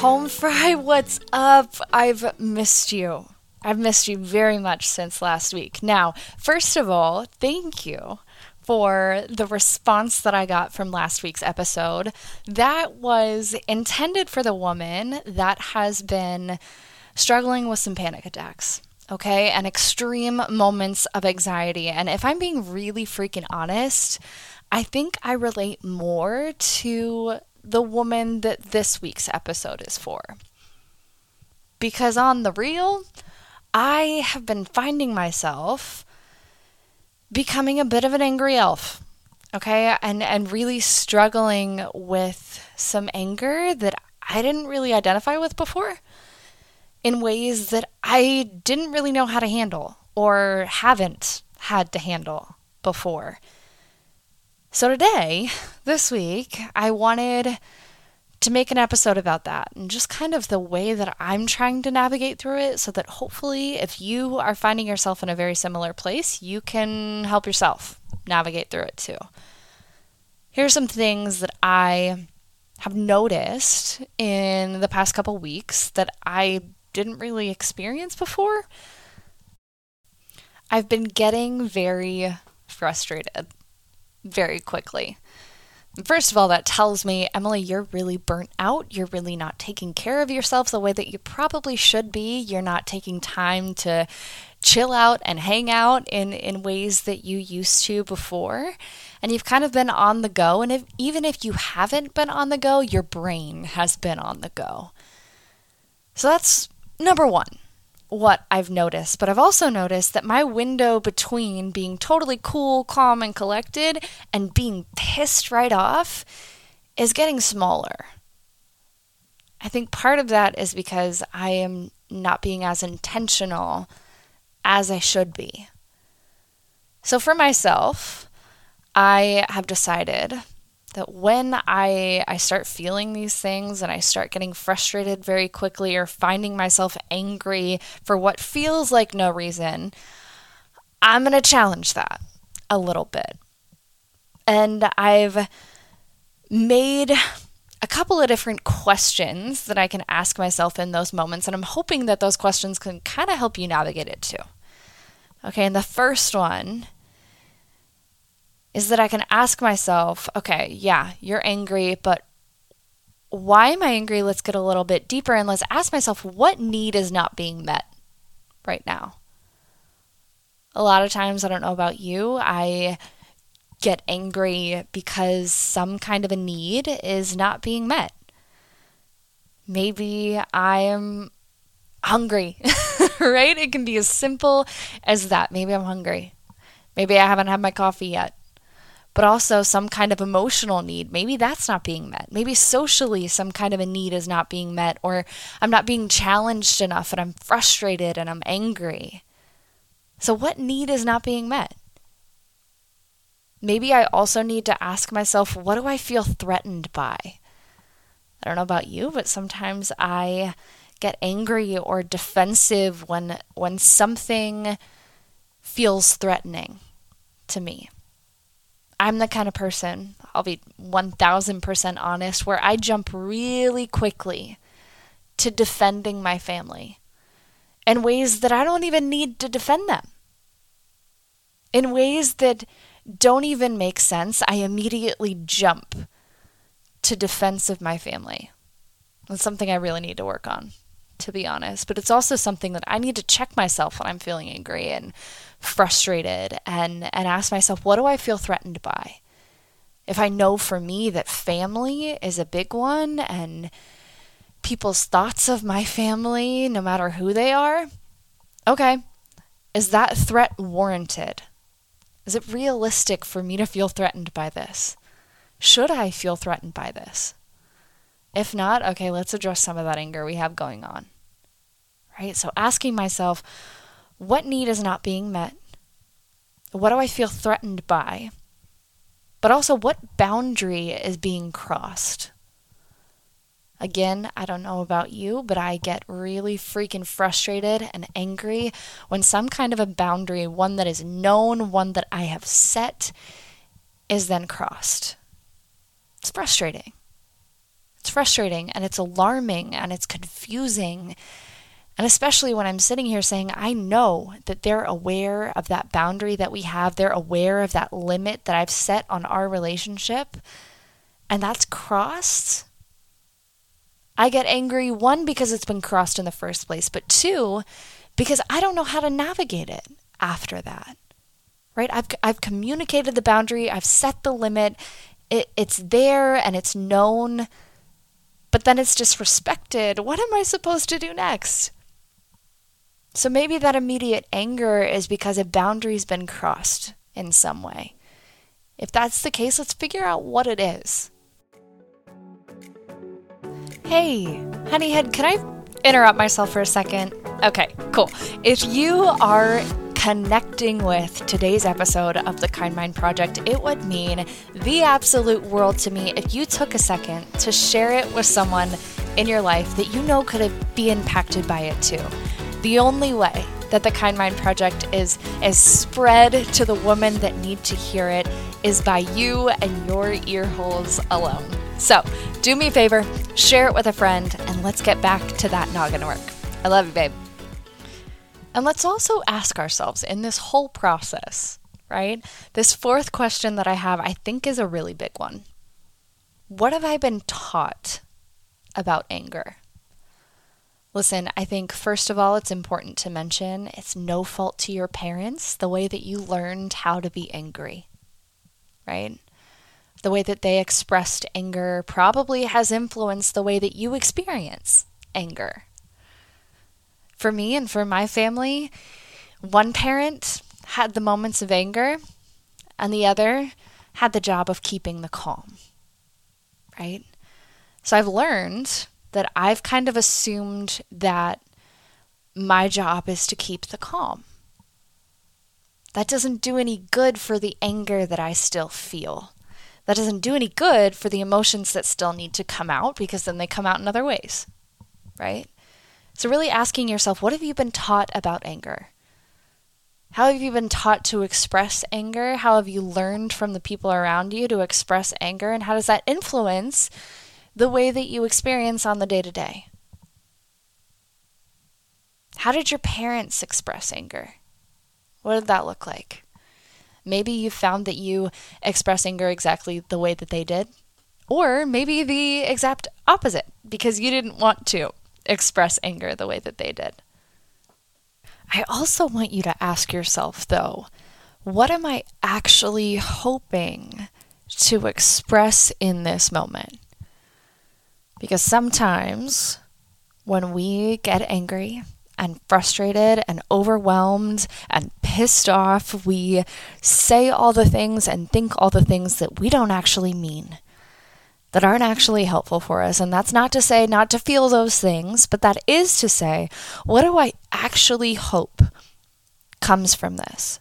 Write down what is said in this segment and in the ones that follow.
Home Fry, what's up? I've missed you. I've missed you very much since last week. Now, first of all, thank you for the response that I got from last week's episode. That was intended for the woman that has been struggling with some panic attacks okay, and extreme moments of anxiety. And if I'm being really freaking honest, I think I relate more to the woman that this week's episode is for. Because on the real, I have been finding myself becoming a bit of an angry elf. Okay? And and really struggling with some anger that I didn't really identify with before in ways that I didn't really know how to handle or haven't had to handle before. So, today, this week, I wanted to make an episode about that and just kind of the way that I'm trying to navigate through it so that hopefully, if you are finding yourself in a very similar place, you can help yourself navigate through it too. Here's some things that I have noticed in the past couple weeks that I didn't really experience before. I've been getting very frustrated very quickly. First of all, that tells me, Emily, you're really burnt out. You're really not taking care of yourself the way that you probably should be. You're not taking time to chill out and hang out in, in ways that you used to before. And you've kind of been on the go. And if, even if you haven't been on the go, your brain has been on the go. So that's number one what I've noticed, but I've also noticed that my window between being totally cool, calm, and collected and being pissed right off is getting smaller. I think part of that is because I am not being as intentional as I should be. So for myself, I have decided that when I I start feeling these things and I start getting frustrated very quickly or finding myself angry for what feels like no reason, I'm going to challenge that a little bit. And I've made a couple of different questions that I can ask myself in those moments and I'm hoping that those questions can kind of help you navigate it too. Okay, and the first one is that I can ask myself, okay, yeah, you're angry, but why am I angry? Let's get a little bit deeper and let's ask myself, what need is not being met right now? A lot of times, I don't know about you, I get angry because some kind of a need is not being met. Maybe I am hungry, right? It can be as simple as that. Maybe I'm hungry. Maybe I haven't had my coffee yet but also some kind of emotional need. Maybe that's not being met. Maybe socially, some kind of a need is not being met, or I'm not being challenged enough and I'm frustrated and I'm angry. So, what need is not being met? Maybe I also need to ask myself, what do I feel threatened by? I don't know about you, but sometimes I get angry or defensive when when something feels threatening to me. I'm the kind of person, I'll be 1000% honest, where I jump really quickly to defending my family in ways that I don't even need to defend them. In ways that don't even make sense, I immediately jump to defense of my family. That's something I really need to work on, to be honest. But it's also something that I need to check myself when I'm feeling angry and frustrated and and ask myself what do I feel threatened by? If I know for me that family is a big one and people's thoughts of my family, no matter who they are, okay, is that threat warranted? Is it realistic for me to feel threatened by this? Should I feel threatened by this? If not, okay, let's address some of that anger we have going on. Right? So asking myself, what need is not being met? What do I feel threatened by? But also, what boundary is being crossed? Again, I don't know about you, but I get really freaking frustrated and angry when some kind of a boundary, one that is known, one that I have set, is then crossed. It's frustrating. It's frustrating and it's alarming and it's confusing. And especially when I'm sitting here saying, I know that they're aware of that boundary that we have, they're aware of that limit that I've set on our relationship, and that's crossed. I get angry, one, because it's been crossed in the first place, but two, because I don't know how to navigate it after that. Right? I've, I've communicated the boundary, I've set the limit, it, it's there and it's known but then it's disrespected. What am I supposed to do next? So maybe that immediate anger is because a boundary's been crossed in some way. If that's the case, let's figure out what it is. Hey, honeyhead, can I interrupt myself for a second? Okay, cool. If you are connecting with today's episode of the Kind Mind Project, it would mean the absolute world to me if you took a second to share it with someone in your life that you know could be impacted by it too. The only way that the Kind Mind Project is is spread to the women that need to hear it is by you and your ear holes alone. So, do me a favor, share it with a friend, and let's get back to that noggin work. I love you, babe. And let's also ask ourselves in this whole process, right? This fourth question that I have, I think, is a really big one. What have I been taught about anger? Listen, I think first of all, it's important to mention it's no fault to your parents the way that you learned how to be angry, right? The way that they expressed anger probably has influenced the way that you experience anger for me and for my family, one parent had the moments of anger and the other had the job of keeping the calm. Right? So I've learned that I've kind of assumed that my job is to keep the calm. That doesn't do any good for the anger that I still feel. That doesn't do any good for the emotions that still need to come out because then they come out in other ways, right? So, really asking yourself, what have you been taught about anger? How have you been taught to express anger? How have you learned from the people around you to express anger? And how does that influence the way that you experience on the day to day? How did your parents express anger? What did that look like? Maybe you found that you express anger exactly the way that they did, or maybe the exact opposite because you didn't want to express anger the way that they did. I also want you to ask yourself, though, what am I actually hoping to express in this moment? Because sometimes when we get angry and frustrated and overwhelmed and pissed off, we say all the things and think all the things that we don't actually mean that aren't actually helpful for us. And that's not to say not to feel those things, but that is to say, what do I actually hope comes from this?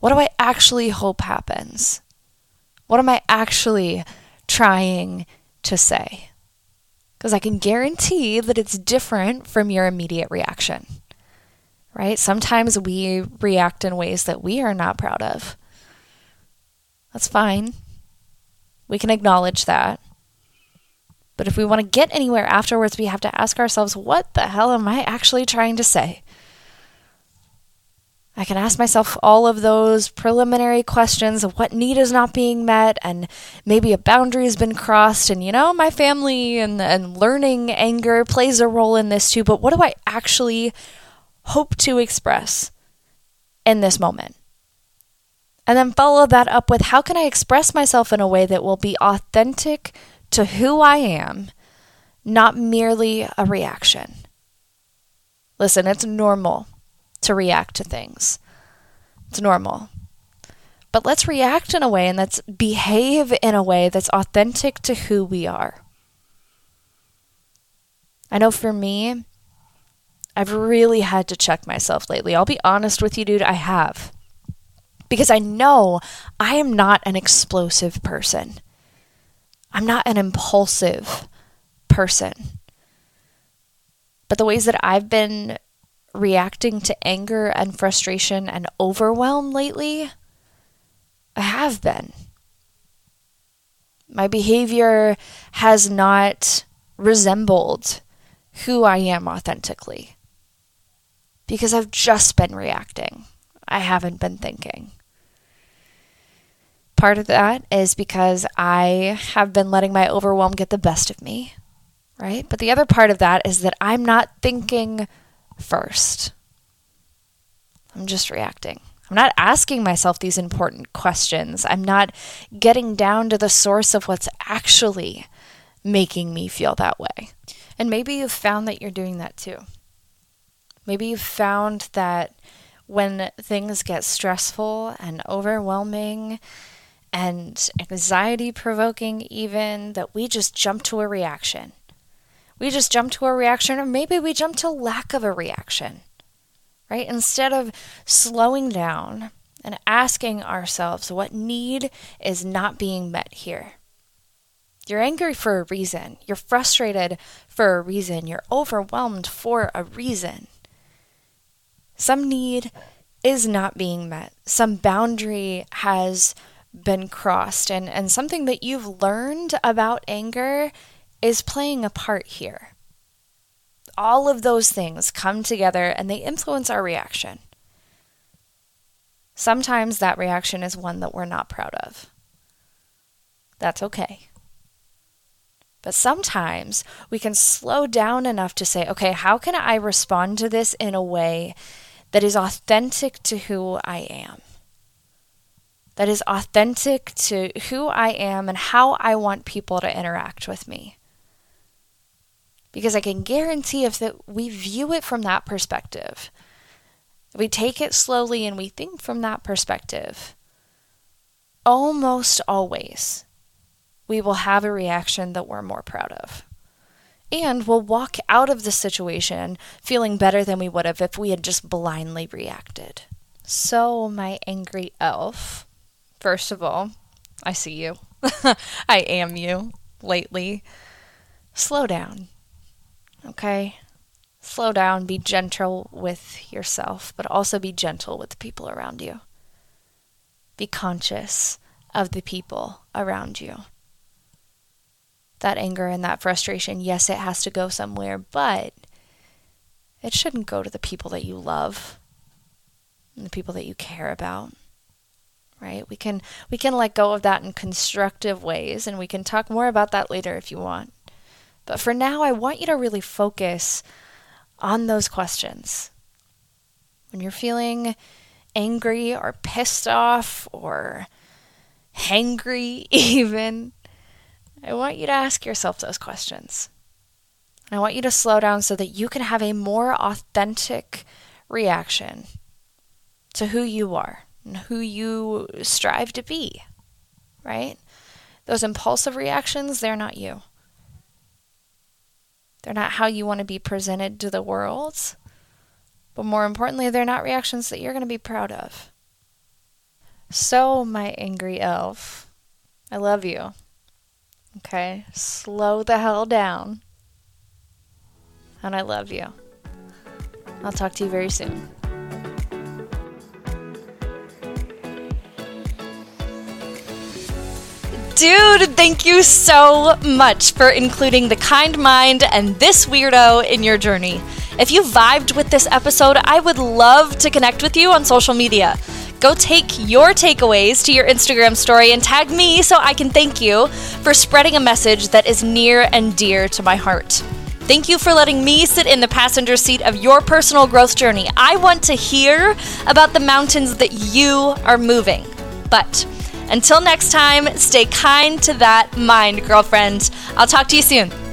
What do I actually hope happens? What am I actually trying to say? Because I can guarantee that it's different from your immediate reaction, right? Sometimes we react in ways that we are not proud of. That's fine. We can acknowledge that. But if we want to get anywhere afterwards, we have to ask ourselves, what the hell am I actually trying to say? I can ask myself all of those preliminary questions of what need is not being met, and maybe a boundary has been crossed, and you know, my family and, and learning anger plays a role in this too. But what do I actually hope to express in this moment? And then follow that up with how can I express myself in a way that will be authentic to who I am, not merely a reaction. Listen, it's normal to react to things. It's normal. But let's react in a way and let's behave in a way that's authentic to who we are. I know for me, I've really had to check myself lately. I'll be honest with you, dude, I have. Because I know I am not an explosive person. I'm not an impulsive person. But the ways that I've been reacting to anger and frustration and overwhelm lately, I have been. My behavior has not resembled who I am authentically because I've just been reacting. I haven't been thinking. Part of that is because I have been letting my overwhelm get the best of me, right? But the other part of that is that I'm not thinking first. I'm just reacting. I'm not asking myself these important questions. I'm not getting down to the source of what's actually making me feel that way. And maybe you've found that you're doing that too. Maybe you've found that when things get stressful and overwhelming and anxiety provoking, even, that we just jump to a reaction. We just jump to a reaction, or maybe we jump to lack of a reaction, right? Instead of slowing down and asking ourselves what need is not being met here. You're angry for a reason. You're frustrated for a reason. You're overwhelmed for a reason. Some need is not being met. Some boundary has been crossed. And, and something that you've learned about anger is playing a part here. All of those things come together and they influence our reaction. Sometimes that reaction is one that we're not proud of. That's okay. But sometimes we can slow down enough to say, okay, how can I respond to this in a way that is authentic to who I am. That is authentic to who I am and how I want people to interact with me. Because I can guarantee if that we view it from that perspective, we take it slowly and we think from that perspective, almost always we will have a reaction that we're more proud of and we'll walk out of the situation feeling better than we would have if we had just blindly reacted. So, my angry elf, first of all, I see you. I am you lately. Slow down. Okay? Slow down, be gentle with yourself, but also be gentle with the people around you. Be conscious of the people around you that anger and that frustration, yes, it has to go somewhere, but it shouldn't go to the people that you love and the people that you care about. Right? We can we can let go of that in constructive ways and we can talk more about that later if you want. But for now, I want you to really focus on those questions. When you're feeling angry or pissed off or hangry even, I want you to ask yourself those questions. I want you to slow down so that you can have a more authentic reaction to who you are and who you strive to be, right? Those impulsive reactions, they're not you. They're not how you want to be presented to the world. But more importantly, they're not reactions that you're going to be proud of. So, my angry elf, I love you. Okay? Slow the hell down. And I love you. I'll talk to you very soon. Dude, thank you so much for including the kind mind and this weirdo in your journey. If you vibed with this episode, I would love to connect with you on social media. Go take your takeaways to your Instagram story and tag me so I can thank you for spreading a message that is near and dear to my heart. Thank you for letting me sit in the passenger seat of your personal growth journey. I want to hear about the mountains that you are moving. But until next time, stay kind to that mind, girlfriend. I'll talk to you soon.